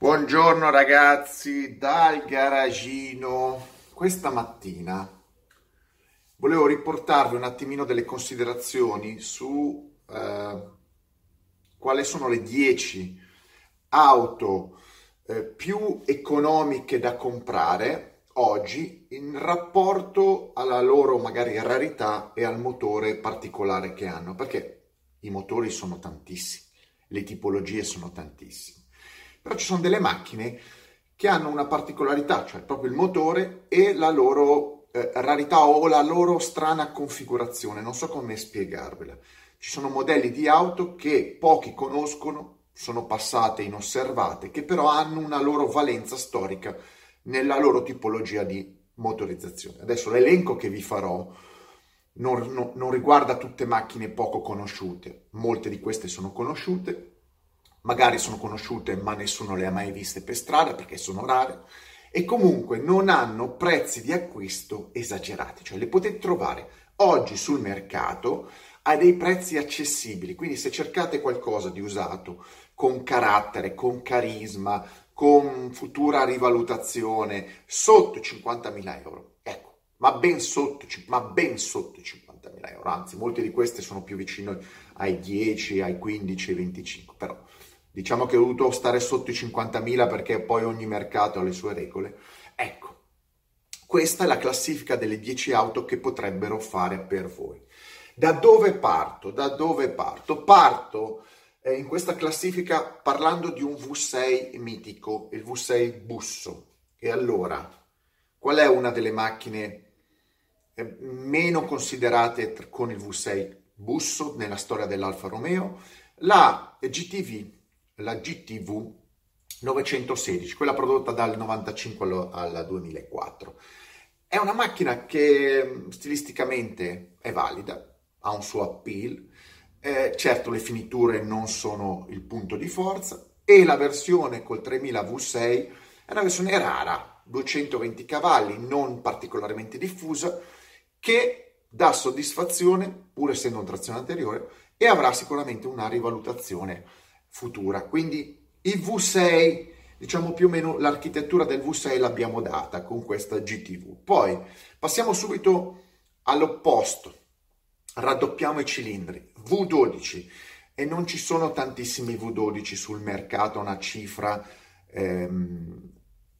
Buongiorno ragazzi dal garagino. Questa mattina volevo riportarvi un attimino delle considerazioni su eh, quali sono le 10 auto eh, più economiche da comprare oggi in rapporto alla loro magari rarità e al motore particolare che hanno, perché i motori sono tantissimi, le tipologie sono tantissime. Però ci sono delle macchine che hanno una particolarità, cioè proprio il motore e la loro eh, rarità o la loro strana configurazione. Non so come spiegarvela. Ci sono modelli di auto che pochi conoscono, sono passate inosservate, che però hanno una loro valenza storica nella loro tipologia di motorizzazione. Adesso l'elenco che vi farò non, non, non riguarda tutte macchine poco conosciute, molte di queste sono conosciute, magari sono conosciute ma nessuno le ha mai viste per strada perché sono rare. E comunque non hanno prezzi di acquisto esagerati, cioè le potete trovare oggi sul mercato a dei prezzi accessibili, quindi se cercate qualcosa di usato con carattere, con carisma, con futura rivalutazione sotto 50.000 euro, ecco, ma ben sotto, ma ben sotto 50.000 euro, anzi molte di queste sono più vicino ai 10, ai 15, ai 25, però diciamo che ho dovuto stare sotto i 50.000 perché poi ogni mercato ha le sue regole. Ecco, questa è la classifica delle 10 auto che potrebbero fare per voi. Da dove parto? Da dove parto? Parto eh, in questa classifica parlando di un V6 mitico, il V6 Busso. E allora, qual è una delle macchine eh, meno considerate con il V6 Busso nella storia dell'Alfa Romeo? La GTV la GTV 916, quella prodotta dal 95 al 2004. È una macchina che stilisticamente è valida, ha un suo appeal, eh, certo le finiture non sono il punto di forza e la versione col 3000 V6 è una versione rara, 220 cavalli, non particolarmente diffusa, che dà soddisfazione pur essendo un trazione anteriore e avrà sicuramente una rivalutazione futura. Quindi il V6, diciamo più o meno l'architettura del V6 l'abbiamo data con questa GTV. Poi passiamo subito all'opposto, raddoppiamo i cilindri, V12 e non ci sono tantissimi V12 sul mercato, una cifra ehm,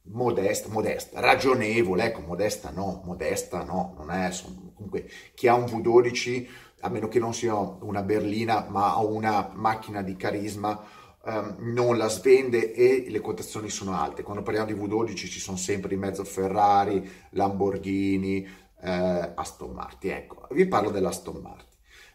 modesta, modesta, ragionevole, ecco, modesta no, modesta no, non è, insomma, comunque chi ha un V12 a meno che non sia una berlina, ma una macchina di carisma, um, non la svende e le quotazioni sono alte. Quando parliamo di V12 ci sono sempre in mezzo Ferrari, Lamborghini, eh, Aston Martin. Ecco, vi parlo dell'Aston Martin.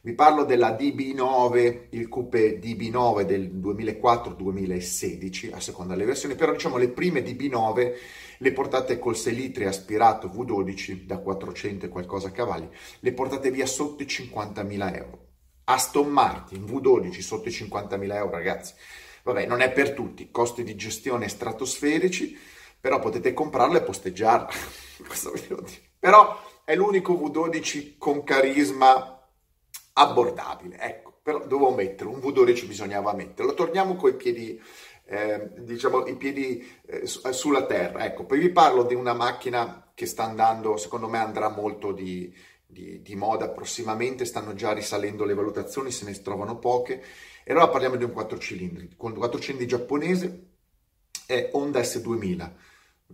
Vi parlo della DB9, il coupe DB9 del 2004-2016, a seconda delle versioni, però diciamo le prime DB9 le portate col 6 litri aspirato V12 da 400 e qualcosa cavalli, le portate via sotto i 50.000 euro. Aston Martin V12 sotto i 50.000 euro, ragazzi. Vabbè, non è per tutti, costi di gestione stratosferici, però potete comprarla e posteggiarla. Però è l'unico V12 con carisma abbordabile. Ecco, però dovevo metterlo, un V12 bisognava metterlo. Torniamo coi piedi eh, diciamo, i piedi eh, eh, sulla terra. Ecco, poi vi parlo di una macchina che sta andando, secondo me andrà molto di, di, di, moda prossimamente, stanno già risalendo le valutazioni, se ne trovano poche. E allora parliamo di un 4 cilindri, con 4 cilindri giapponese, è Honda S2000,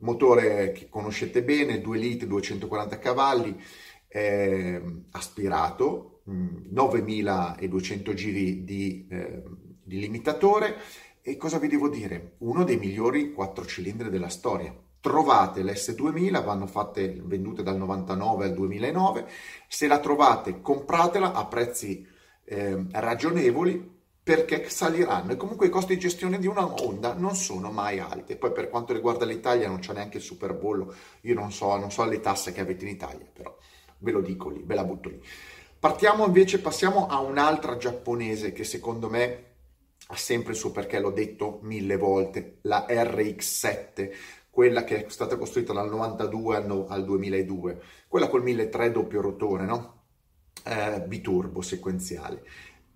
motore che conoscete bene, 2 litri, 240 cavalli, eh, aspirato, 9200 mm, giri di, eh, di limitatore e cosa vi devo dire? Uno dei migliori quattro cilindri della storia. Trovate l'S2000, vanno fatte vendute dal 99 al 2009. Se la trovate, compratela a prezzi eh, ragionevoli perché saliranno e comunque i costi di gestione di una Honda non sono mai alti. Poi per quanto riguarda l'Italia non c'è neanche il superbollo, io non so, non so le tasse che avete in Italia, però ve lo dico lì, ve la butto lì. Partiamo invece, passiamo a un'altra giapponese che secondo me ha sempre il suo perché, l'ho detto mille volte, la RX7, quella che è stata costruita dal 92 al, 2002, quella col 1300 doppio rotore, no? Eh, biturbo sequenziale.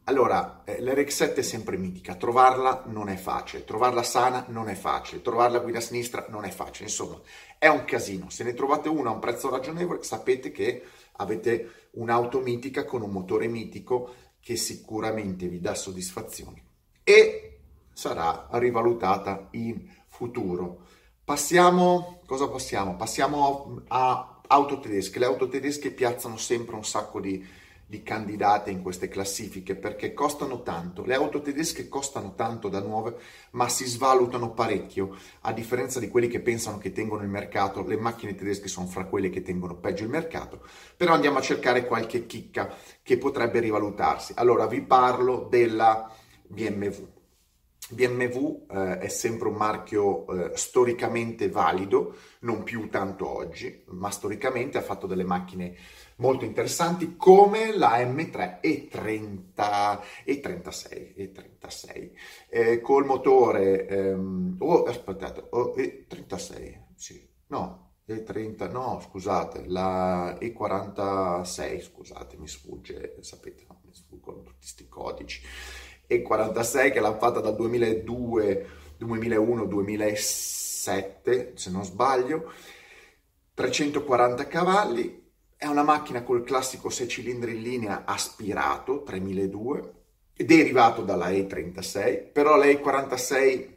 Allora, eh, l'RX7 è sempre mitica, trovarla non è facile, trovarla sana non è facile, trovarla guida sinistra non è facile, insomma, è un casino. Se ne trovate una a un prezzo ragionevole, sapete che avete un'auto mitica con un motore mitico che sicuramente vi dà soddisfazioni e sarà rivalutata in futuro. Passiamo, cosa passiamo? Passiamo a auto tedesche. Le auto tedesche piazzano sempre un sacco di di candidate in queste classifiche perché costano tanto. Le auto tedesche costano tanto da nuove, ma si svalutano parecchio. A differenza di quelli che pensano che tengono il mercato, le macchine tedesche sono fra quelle che tengono peggio il mercato. Però andiamo a cercare qualche chicca che potrebbe rivalutarsi. Allora vi parlo della BMW. BMW eh, è sempre un marchio eh, storicamente valido, non più tanto oggi, ma storicamente ha fatto delle macchine molto interessanti come la M3 E30 e 36 e 36 eh, col motore ehm, oh aspettate oh, E36 sì no E30 no scusate la E46 scusate mi sfugge sapete no, mi sfuggono tutti questi codici E46 che l'ha fatta dal 2002 2001 2007 se non sbaglio 340 cavalli è una macchina col classico 6 cilindri in linea aspirato 3002, derivato dalla E36, però la E46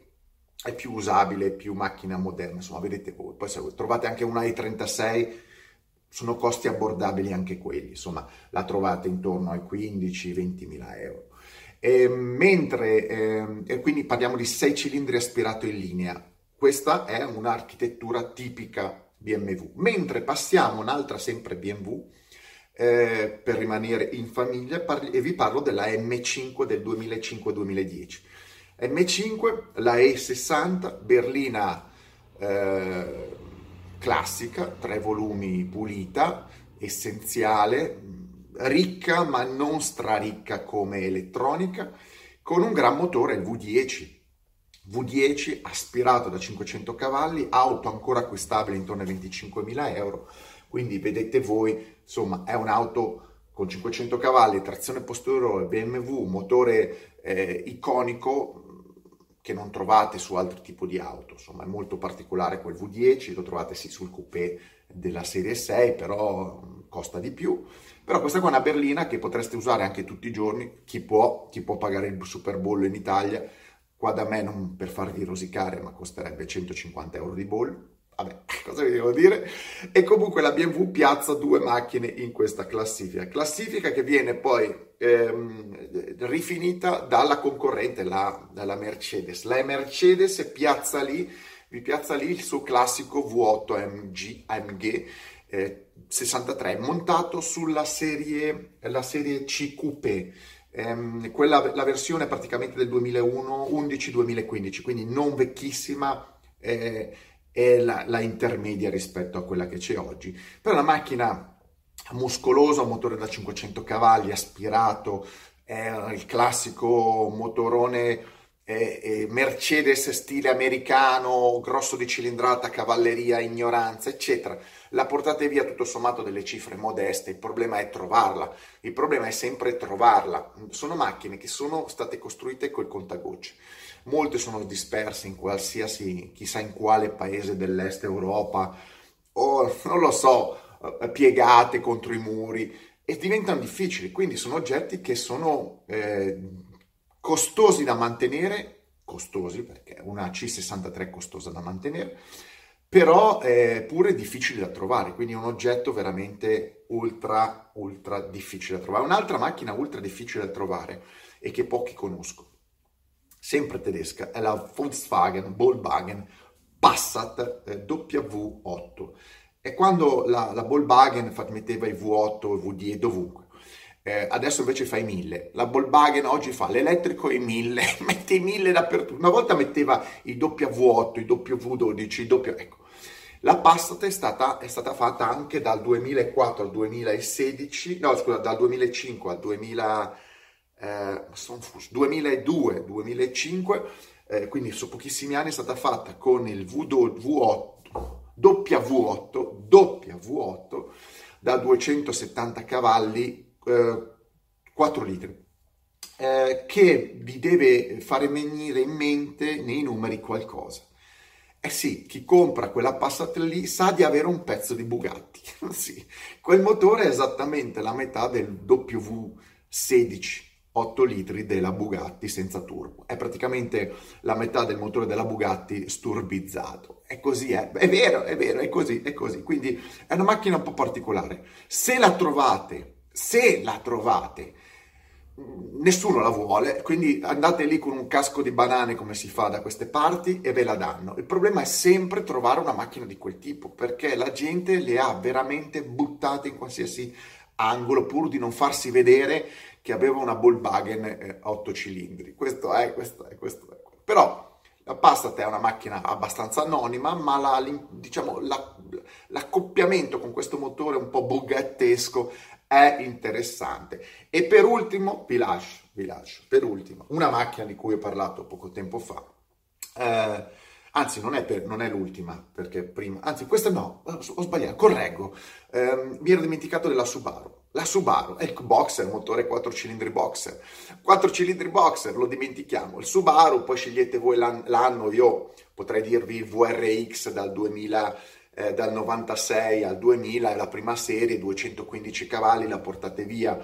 è più usabile, più macchina moderna, insomma vedete voi. Poi se trovate anche una E36 sono costi abbordabili anche quelli, insomma la trovate intorno ai 15-20 mila euro. E mentre, eh, e quindi parliamo di 6 cilindri aspirato in linea, questa è un'architettura tipica BMW. Mentre passiamo un'altra sempre BMW, eh, per rimanere in famiglia, parli, e vi parlo della M5 del 2005-2010. M5, la E60, berlina eh, classica, tre volumi pulita, essenziale, ricca ma non straricca come elettronica, con un gran motore, il V10, V10 aspirato da 500 cavalli, auto ancora acquistabile intorno ai 25.000 euro, quindi vedete voi, insomma è un'auto con 500 cavalli, trazione posteriore, BMW, motore eh, iconico che non trovate su altri tipi di auto, insomma è molto particolare quel V10, lo trovate sì sul coupé della serie 6, però costa di più. Però questa qua è una berlina che potreste usare anche tutti i giorni, chi può, chi può pagare il super bollo in Italia, Qua da me non per farvi rosicare, ma costerebbe 150 euro di boll. Vabbè, cosa vi devo dire? E comunque la BMW piazza due macchine in questa classifica. Classifica che viene poi ehm, rifinita dalla concorrente, la, dalla Mercedes. La Mercedes piazza lì, vi piazza lì il suo classico V8 AMG, AMG eh, 63 montato sulla serie, la serie C Coupé ehm, quella, la versione praticamente del 2011-2015, quindi non vecchissima, eh, è la, la, intermedia rispetto a quella che c'è oggi. Però una macchina muscolosa, motore da 500 cavalli, aspirato, è il classico motorone eh, Mercedes stile americano, grosso di cilindrata, cavalleria, ignoranza, eccetera. La portate via tutto sommato delle cifre modeste, il problema è trovarla, il problema è sempre trovarla. Sono macchine che sono state costruite col contagocce. Molte sono disperse in qualsiasi, chissà in quale paese dell'est Europa, o non lo so, eh, piegate contro i muri e diventano difficili. Quindi sono oggetti che sono eh, costosi da mantenere, costosi perché una C63 è costosa da mantenere, però è pure difficile da trovare, quindi è un oggetto veramente ultra, ultra difficile da trovare. Un'altra macchina ultra difficile da trovare e che pochi conoscono, sempre tedesca, è la Volkswagen Volkswagen Passat eh, W8. E quando la, la Volkswagen metteva i V8, i V10 dovunque, eh, adesso invece fai 1000. La Volkswagen oggi fa l'elettrico e 1000, mette i 1000 dappertutto. Una volta metteva i W8, i W12, i W... Ecco. La Passat è stata, è stata fatta anche dal 2004 al 2016, no scusa, dal 2005 al 2000, eh, 2002, 2005, eh, quindi su pochissimi anni è stata fatta con il V8, W8, W8 da 270 cavalli 4 litri. eh, che vi deve fare venire in mente nei numeri qualcosa. Eh sì, chi compra quella Passat lì sa di avere un pezzo di Bugatti. sì, quel motore è esattamente la metà del W16 8 litri della Bugatti senza turbo. È praticamente la metà del motore della Bugatti sturbizzato. È così, è, è vero, è vero, è così, è così. Quindi è una macchina un po' particolare. Se la trovate, se la trovate, nessuno la vuole, quindi andate lì con un casco di banane come si fa da queste parti e ve la danno. Il problema è sempre trovare una macchina di quel tipo, perché la gente le ha veramente buttate in qualsiasi angolo pur di non farsi vedere che aveva una Volkswagen eh, a 8 cilindri. Questo è, questo è, questo è. Però la Passat è una macchina abbastanza anonima, ma la, diciamo, la, l'accoppiamento con questo motore un po' bugattesco è interessante. E per ultimo, vi lascio, vi lascio, per ultimo, una macchina di cui ho parlato poco tempo fa. Eh, anzi, non è, per, non è, l'ultima, perché prima, anzi, questa no, ho sbagliato, correggo, eh, mi ero dimenticato della Subaru. La Subaru è il boxer, motore 4 cilindri boxer. 4 cilindri boxer, lo dimentichiamo. Il Subaru, poi scegliete voi l'anno, io potrei dirvi VRX dal 2000, eh, dal 96 al 2000, è la prima serie, 215 cavalli, la portate via.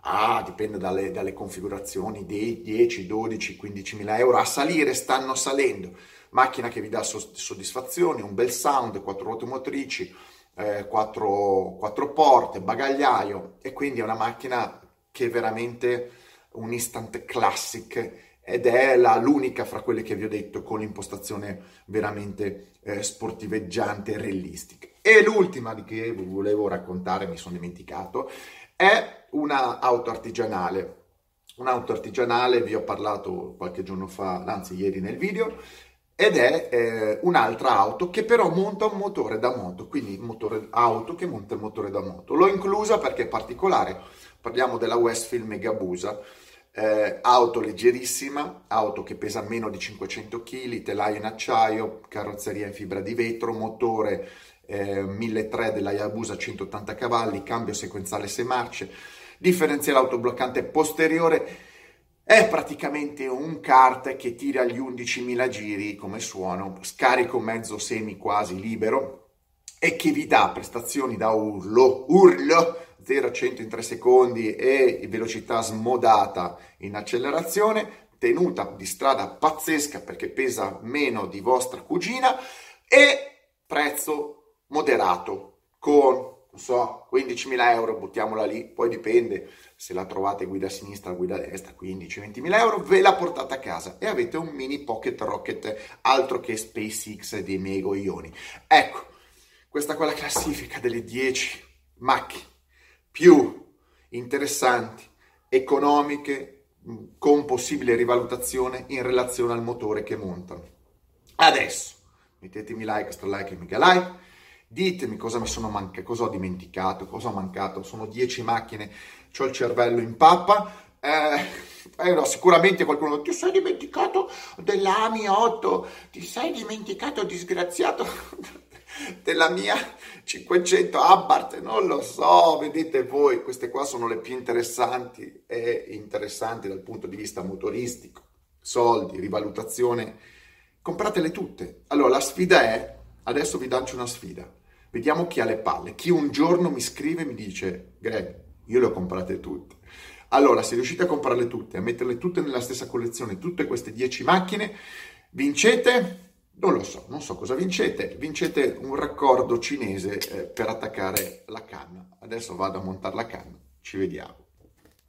Ah, dipende dalle, dalle configurazioni, dei 10, 12, 15 mila euro. A salire stanno salendo. Macchina che vi dà soddisfazione, un bel sound, quattro ruote motrici, eh, quattro, quattro porte, bagagliaio e quindi è una macchina che è veramente un instant classic ed è la, l'unica fra quelle che vi ho detto con l'impostazione veramente eh, sportiveggiante e realistica. E l'ultima di che volevo raccontare, mi sono dimenticato, è una auto artigianale. Un'auto artigianale, vi ho parlato qualche giorno fa, anzi ieri nel video, ed è eh, un'altra auto che però monta un motore da moto, quindi motore auto che monta il motore da moto. L'ho inclusa perché è particolare, parliamo della Westfield Megabusa, eh, auto leggerissima, auto che pesa meno di 500 kg, telaio in acciaio, carrozzeria in fibra di vetro, motore eh, 1300 della Yabusa 180 cavalli, cambio sequenziale 6 marce, differenziale autobloccante posteriore, è praticamente un kart che tira gli 11.000 giri come suono, scarico mezzo semi quasi libero e che vi dà prestazioni da urlo, urlo 0-100 in 3 secondi e velocità smodata in accelerazione, tenuta di strada pazzesca perché pesa meno di vostra cugina e prezzo moderato con non so, 15.000 euro, buttiamola lì, poi dipende se la trovate guida a sinistra, guida a destra, 15-20.000 euro, ve la portate a casa e avete un mini pocket rocket, altro che SpaceX dei mego ioni. Ecco, questa qua è la classifica delle 10 macchine più interessanti, economiche, con possibile rivalutazione in relazione al motore che montano. Adesso, mettetemi like, stra like e mega like Ditemi cosa mi sono mancato, cosa ho dimenticato, cosa ho mancato. Sono 10 macchine, ho il cervello in pappa. Eh, eh no, sicuramente qualcuno ti sei dimenticato dell'AMI 8, ti sei dimenticato disgraziato della mia 500 Abarth, non lo so, vedete voi, queste qua sono le più interessanti e interessanti dal punto di vista motoristico, soldi, rivalutazione, compratele tutte. Allora la sfida è, adesso vi lancio una sfida, Vediamo chi ha le palle. Chi un giorno mi scrive e mi dice, Greg, io le ho comprate tutte. Allora, se riuscite a comprarle tutte, a metterle tutte nella stessa collezione, tutte queste 10 macchine, vincete? Non lo so, non so cosa vincete. Vincete un raccordo cinese eh, per attaccare la canna. Adesso vado a montare la canna. Ci vediamo.